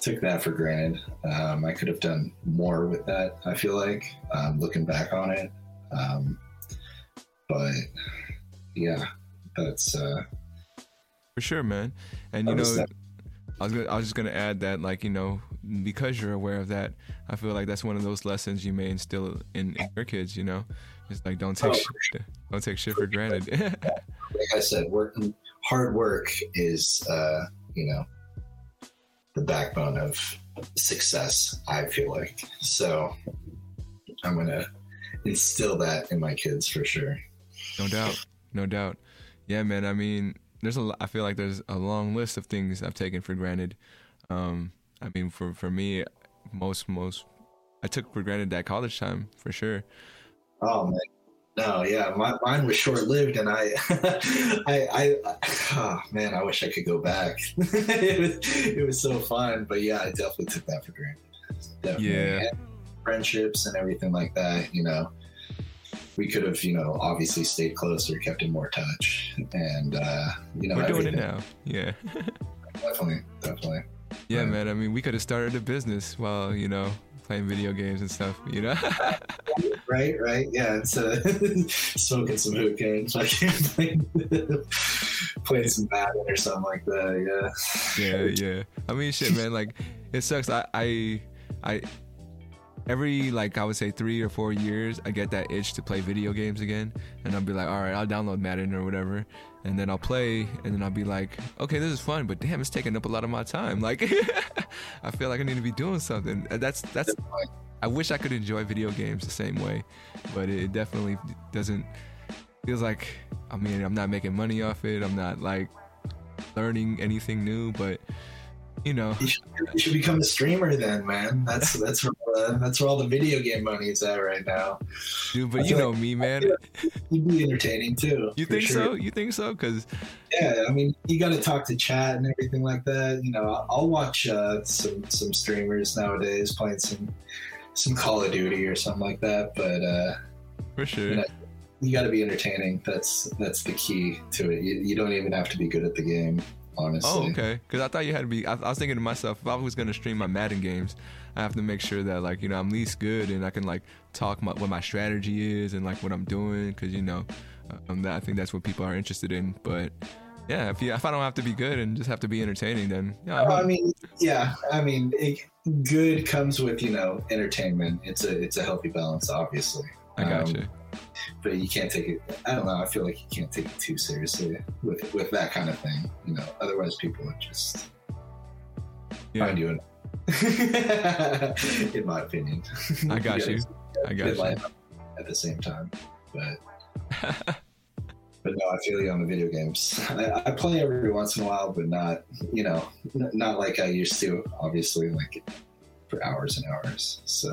B: took that for granted. Um i could have done more with that i feel like um looking back on it. Um but yeah that's uh
A: for sure, man. And you know,
B: that-
A: I was gonna, I was just gonna add that like you know because you're aware of that, I feel like that's one of those lessons you may instill in, in your kids. You know, it's like don't take
B: Oh,
A: shit, don't take shit for granted.
B: like I said, work hard work is uh, you know the backbone of success. I feel like so. I'm gonna instill that in my kids for sure.
A: No doubt, no doubt. Yeah, man. I mean, there's a. I feel like there's a long list of things I've taken for granted. Um, I mean, for for me, most most I took for granted that college time for sure.
B: Oh man. No, yeah, my, mine was short lived, and I, I, I, oh, man, I wish I could go back. it was, it was so fun, but yeah, I definitely took that for granted. Definitely.
A: Yeah.
B: And friendships and everything like that. You know, we could have, you know, obviously stayed closer, kept in more touch, and uh, you know,
A: We're doing it now. Yeah.
B: Definitely, definitely.
A: Yeah, man. I mean, we could have started a business while you know playing video games and stuff. You know.
B: Right, right, yeah. It's uh, smoking some hookah, and fucking playing some Madden or something like that. Yeah.
A: yeah, yeah. I mean, shit, man. Like, it sucks. I, I, I. Every like I would say three or four years, I get that itch to play video games again, and I'll be like, all right, I'll download Madden or whatever, and then I'll play, and then I'll be like, okay, this is fun, but damn, it's taking up a lot of my time. Like, I feel like I need to be doing something. Uh, that's that's. I wish I could enjoy video games the same way, but it definitely doesn't. Feels like I mean I'm not making money off it. I'm not like learning anything new, but you know,
B: you should, you should become a streamer then, man. That's that's where uh, that's where all the video game money is at right now.
A: dude. But you
B: feel
A: know
B: like-
A: me, man.
B: You'd be entertaining too.
A: You think
B: sure.
A: so? You think so? Because
B: Yeah, I mean, you got to talk to chat and everything like that. You know, I'll- I'll watch uh, some some streamers nowadays playing some some Call of Duty or something like that. But uh,
A: for sure.
B: Yeah. you got to be entertaining. That's that's the key to it. You, you don't even have to be good at the game, honestly.
A: Oh, okay. Because I thought you had to be. I, I was thinking to myself, if I was gonna stream my Madden games, I have to make sure that like you know I'm least good and I can like talk my, what my strategy is and like what I'm doing. Because you know, um, that I think that's what people are interested in. But yeah, if you, if I don't have to be good and just have to be entertaining, then yeah,
B: I
A: I'm,
B: mean, yeah, I mean, it, good comes with you know entertainment. It's a it's a healthy balance, obviously.
A: I got
B: Um,
A: you.
B: But you can't take it. I don't know. I feel like you can't take it too seriously with with that kind of thing. You know, otherwise people would just
A: Yeah,
B: find you. In, in my opinion,
A: I got you. I got you.
B: At the same time, but but no, I feel you on the video games. I, I play every once in a while, but not you know n- not like I used to. Obviously, like for hours and hours. So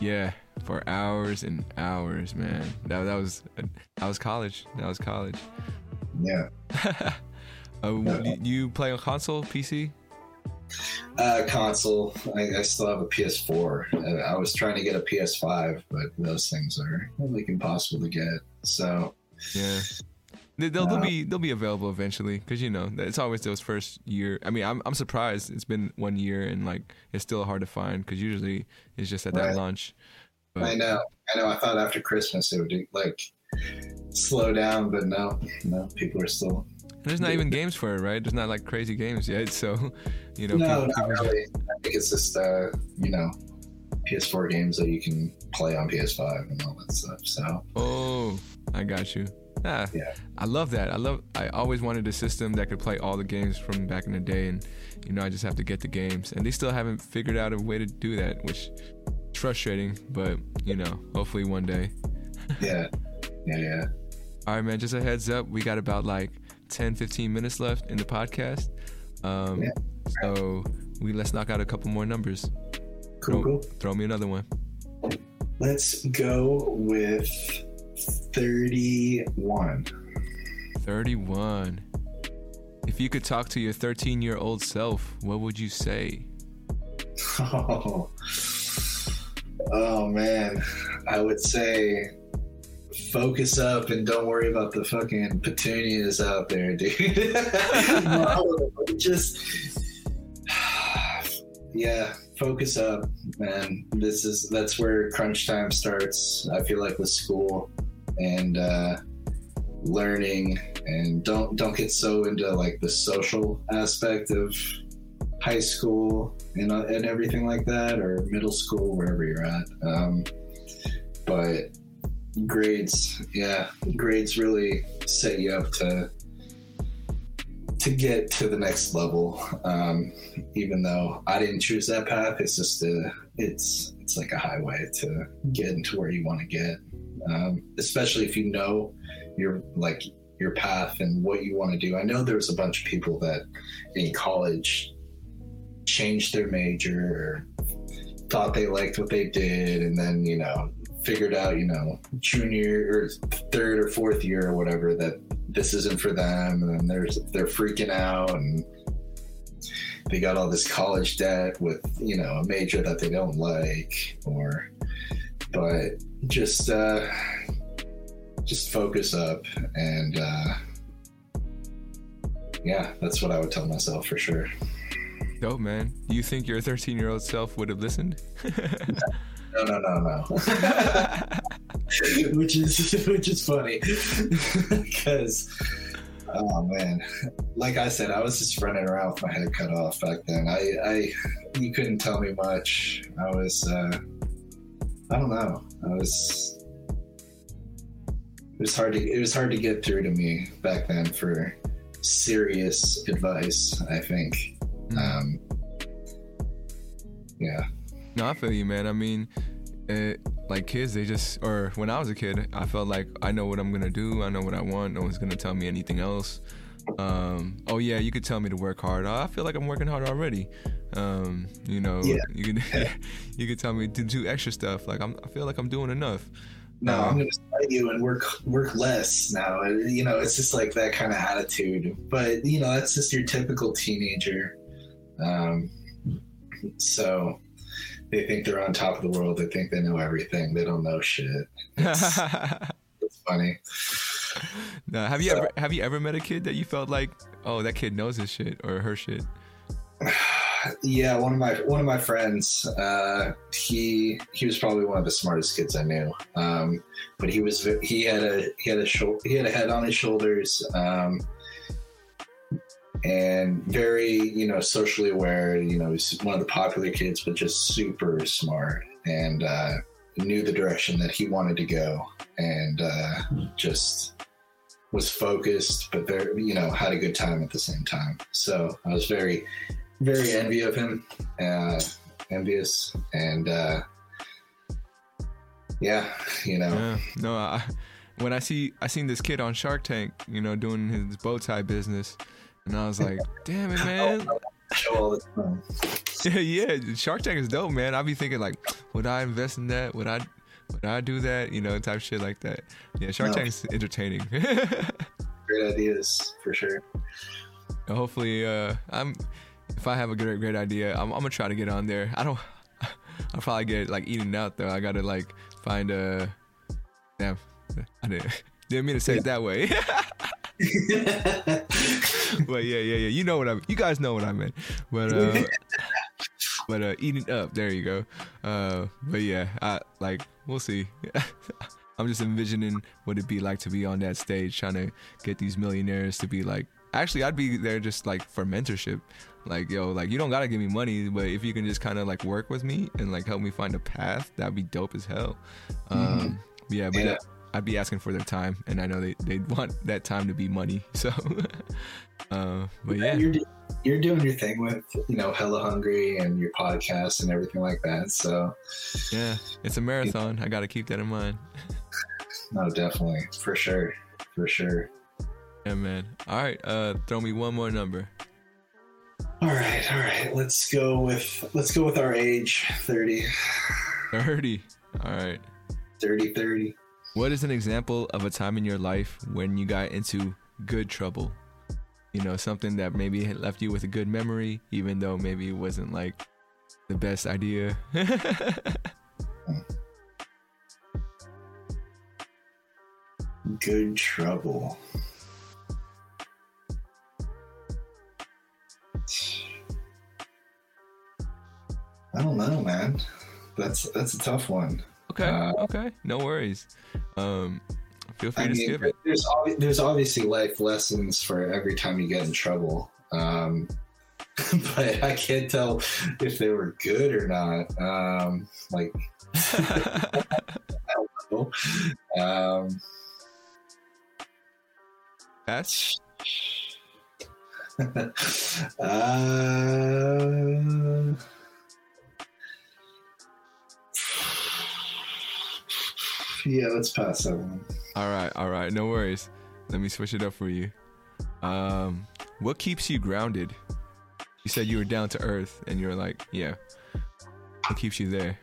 A: Yeah, for hours and hours, man. That that was that was college. That was college.
B: yeah,
A: uh, you, you play on console, PC?
B: uh, console. I, I still have a PS4. Uh, I was trying to get a PS5, but those things are like impossible to get. So
A: Yeah. They- They'll, they'll
B: Uh,
A: be they'll be available eventually because you know it's always those first year. I mean, I'm I'm surprised it's been one year and like it's still hard to find because usually it's just at that
B: Right.
A: launch.
B: I know, I know. I thought after Christmas it would like slow down, but no, no. People are still
A: there's not even games for it, right? There's not like crazy games yet, so you know.
B: no,
A: people-
B: not
A: people-
B: really. I think it's just uh, you know, PS4 games that you can play on PS5 and all that stuff. So
A: Oh, I got you. Ah,
B: Yeah.
A: I love that. I love. I always wanted a system that could play all the games from back in the day, and you know, I just have to get the games, and they still haven't figured out a way to do that, which frustrating. But you know, hopefully one day.
B: yeah, yeah, yeah.
A: All right, man. Just a heads up, we got about like 10, 15 minutes left in the podcast. Um,
B: Yeah.
A: so we let's knock out a couple more numbers.
B: Cool,
A: Throw,
B: cool.
A: throw me another one.
B: Let's go with 31.
A: 31. If you could talk to your 13 year old self, what would you say?
B: Oh, oh man, I would say focus up and don't worry about the fucking petunias out there, dude. Just yeah, focus up, man. This is that's where crunch time starts. I feel like with school and uh, learning, and don't don't get so into like the social aspect of high school and, uh, and everything like that, or middle school, wherever you're at. Um, but grades, yeah, grades really set you up to to get to the next level. Um, even though I didn't choose that path, it's just a, it's it's like a highway to get into where you want to get. Um, especially if you know your like your path and what you want to do. I know there's a bunch of people that in college changed their major or thought they liked what they did and then you know figured out you know junior or third or fourth year or whatever that this isn't for them and then there's they're freaking out and they got all this college debt with you know a major that they don't like or but just uh just focus up and uh yeah that's what i would tell myself for sure
A: Dope, man. Do you think your 13 year old self would have listened?
B: No, no, no, no. which is which is funny because oh man, like I said, I was just running around with my head cut off back then. I, I you couldn't tell me much. I was, uh, I don't know. I was. It was hard to it was hard to get through to me back then for serious advice. I think. Um, yeah.
A: No, I feel you, man. I mean, it, like kids, they just, or when I was a kid, I felt like I know what I'm gonna do. I know what I want. No one's gonna tell me anything else. Um, oh yeah, you could tell me to work hard. I feel like I'm working hard already. Um, you know,
B: Yeah.
A: you can you could tell me to do extra stuff. Like I'm, I feel like I'm doing enough.
B: No,
A: Um,
B: I'm gonna fight you and work work less now. You know, it's just like that kind of attitude. But you know, that's just your typical teenager. Um, so they think they're on top of the world. They think they know everything. They don't know shit. It's, it's funny.
A: now, have you ever have you ever met a kid that you felt like, oh, that kid knows his shit or her shit?
B: Yeah, one of my one of my friends, uh, he he was probably one of the smartest kids I knew. Um, but he was he had a he had a shou- he had a head on his shoulders, um, and very you know socially aware. You know, he's one of the popular kids, but just super smart and uh, knew the direction that he wanted to go, and uh, just was focused, but there you know had a good time at the same time. So I was very very envy of him, uh, envious, and uh, yeah, you know,
A: Yeah, no. I, when I see I seen this kid on Shark Tank, you know, doing his bow tie business, and I was like, damn it, man.
B: all the time.
A: yeah, Shark Tank is dope, man. I'd be thinking like, would I invest in that? Would I? Would I do that? You know, type shit like that. Yeah, Shark
B: No.
A: Tank's entertaining.
B: Great ideas for sure.
A: Hopefully, uh, I'm. If I have a great great idea, I'm, I'm gonna try to get on there. I don't. I'll probably get like eaten out though. I gotta like find a. Damn, I didn't didn't mean to say it that way. but yeah, yeah, yeah. You know what I. Mean. You guys know what I meant. But uh, but uh, eating up. There you go. Uh, but yeah, I like. We'll see. I'm just envisioning what it'd be like to be on that stage, trying to get these millionaires to be like. Actually, I'd be there just like for mentorship. Like, yo, like you don't gotta give me money, but if you can just kind of like work with me and like help me find a path, that'd be dope as hell. Um, yeah, but
B: Yeah.
A: uh, I'd be asking for their time, and I know they they want that time to be money. So, uh, but yeah,
B: You're, do- you're doing your thing with you know Hella Hungry and your podcast and everything like that. So
A: yeah, it's a marathon. I gotta keep that in mind.
B: no, definitely for sure, for sure.
A: Yeah, man. All right, uh, throw me one more number.
B: All right, all right. Let's go with let's go with our age 30,
A: Thirty. All right.
B: 30, 30.
A: What is an example of a time in your life when you got into good trouble? You know, something that maybe left you with a good memory, even though maybe it wasn't like the best idea.
B: Good trouble. I don't know, man. That's that's a tough one.
A: Okay,
B: Uh,
A: okay, no worries. Um, feel free
B: I
A: to
B: mean,
A: skip it.
B: there's there's obviously life lessons for every time you get in trouble. Um, but I can't tell if they were good or not. Um, like, um,
A: That's
B: uh, yeah, let's pass that one.
A: all right, all right, no worries. Let me switch it up for you. Um, what keeps you grounded? You said you were down to earth, and you're like, yeah. What keeps you there?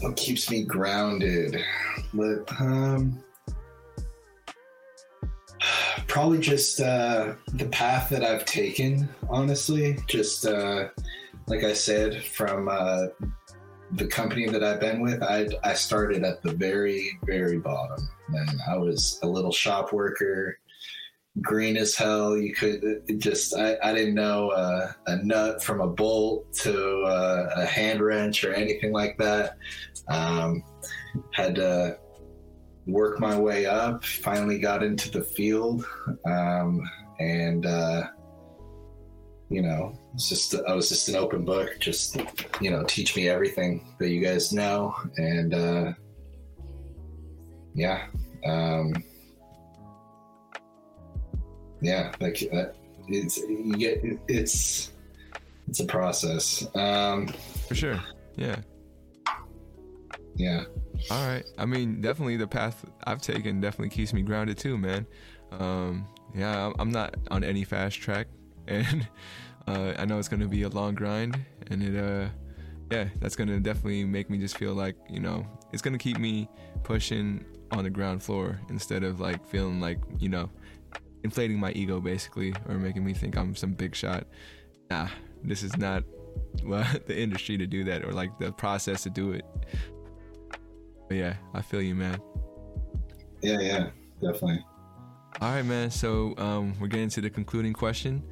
B: What keeps me grounded? But, um, probably just uh, the path that I've taken. Honestly, just uh, like I said, from uh, the company that I've been with, I I started at the very very bottom. And I was a little shop worker, green as hell. You could just I, I didn't know uh, a nut from a bolt to uh, a hand wrench or anything like that. Um, had to work my way up. Finally got into the field, um, and uh, you know, it's just I was just an open book. Just you know, teach me everything that you guys know, and uh, yeah, um, yeah, like uh, it's you get it's it's a process. Um,
A: For sure. Yeah.
B: yeah.
A: All right. I mean, definitely the path I've taken definitely keeps me grounded too, man. Um, yeah, I'm not on any fast track, and uh, I know it's gonna be a long grind, and it uh, yeah, that's gonna definitely make me just feel like you know it's gonna keep me pushing on the ground floor instead of like feeling like you know inflating my ego basically or making me think I'm some big shot. Nah, this is not well the industry to do that or like the process to do it. But yeah, I feel you, man.
B: Yeah, yeah, definitely.
A: All right, man. So um, we're getting to the concluding question,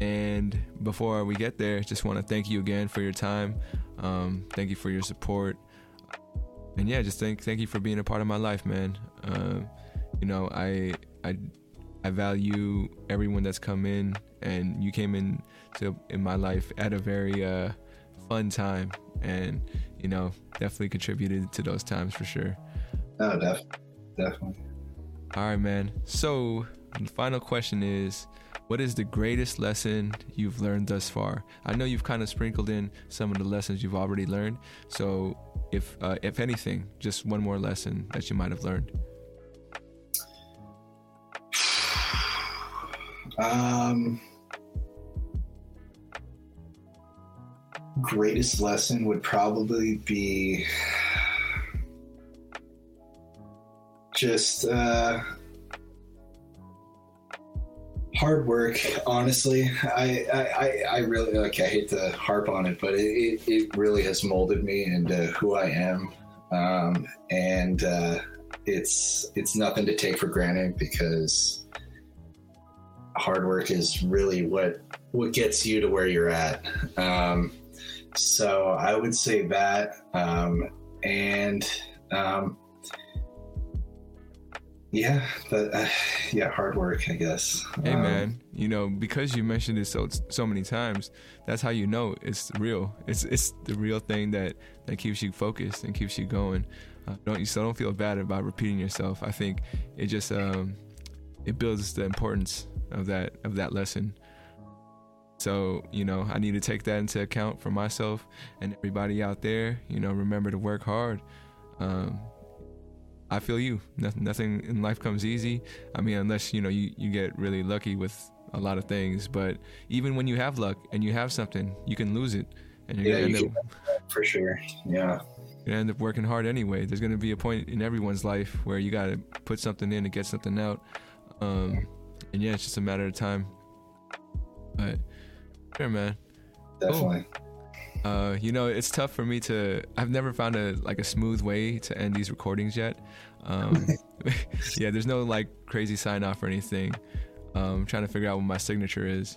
A: and before we get there, just want to thank you again for your time. Um, thank you for your support, and yeah, just thank thank you for being a part of my life, man. Uh, you know, I I I value everyone that's come in, and you came in to in my life at a very uh, fun time, and you know, definitely contributed to those times for sure.
B: Oh, def- definitely.
A: All right, man. So the final question is. What is the greatest lesson you've learned thus far? I know you've kind of sprinkled in some of the lessons you've already learned. So, if uh, if anything, just one more lesson that you might have learned.
B: Um, greatest lesson would probably be just uh, hard work. Honestly, I, I I really like. I hate to harp on it, but it it, it really has molded me into who I am, um, and uh, it's it's nothing to take for granted because hard work is really what what gets you to where you're at. Um, so I would say that, um, and um, yeah, but uh, yeah, hard work, I guess.
A: Hey
B: Um,
A: man, you know because you mentioned it so so many times, that's how you know it's real. It's it's the real thing that that keeps you focused and keeps you going. Uh, don't you so don't feel bad about repeating yourself. I think it just um it builds the importance of that of that lesson. So you know I need to take that into account for myself and everybody out there. You know remember to work hard. Um, I feel you. Nothing, nothing in life comes easy. I mean, unless you know you, you get really lucky with a lot of things. But even when you have luck and you have something, you can lose it, and you're
B: Yeah,
A: gonna
B: you
A: end up
B: for sure. Yeah,
A: you're end up working hard anyway. There's gonna be a point in everyone's life where you gotta put something in to get something out. Um, and yeah, it's just a matter of time. But sure, man.
B: definitely.
A: Uh, you know, it's tough for me to. I've never found a like a smooth way to end these recordings yet. Um, yeah, there's no like crazy sign off or anything. Um, trying to figure out what my signature is.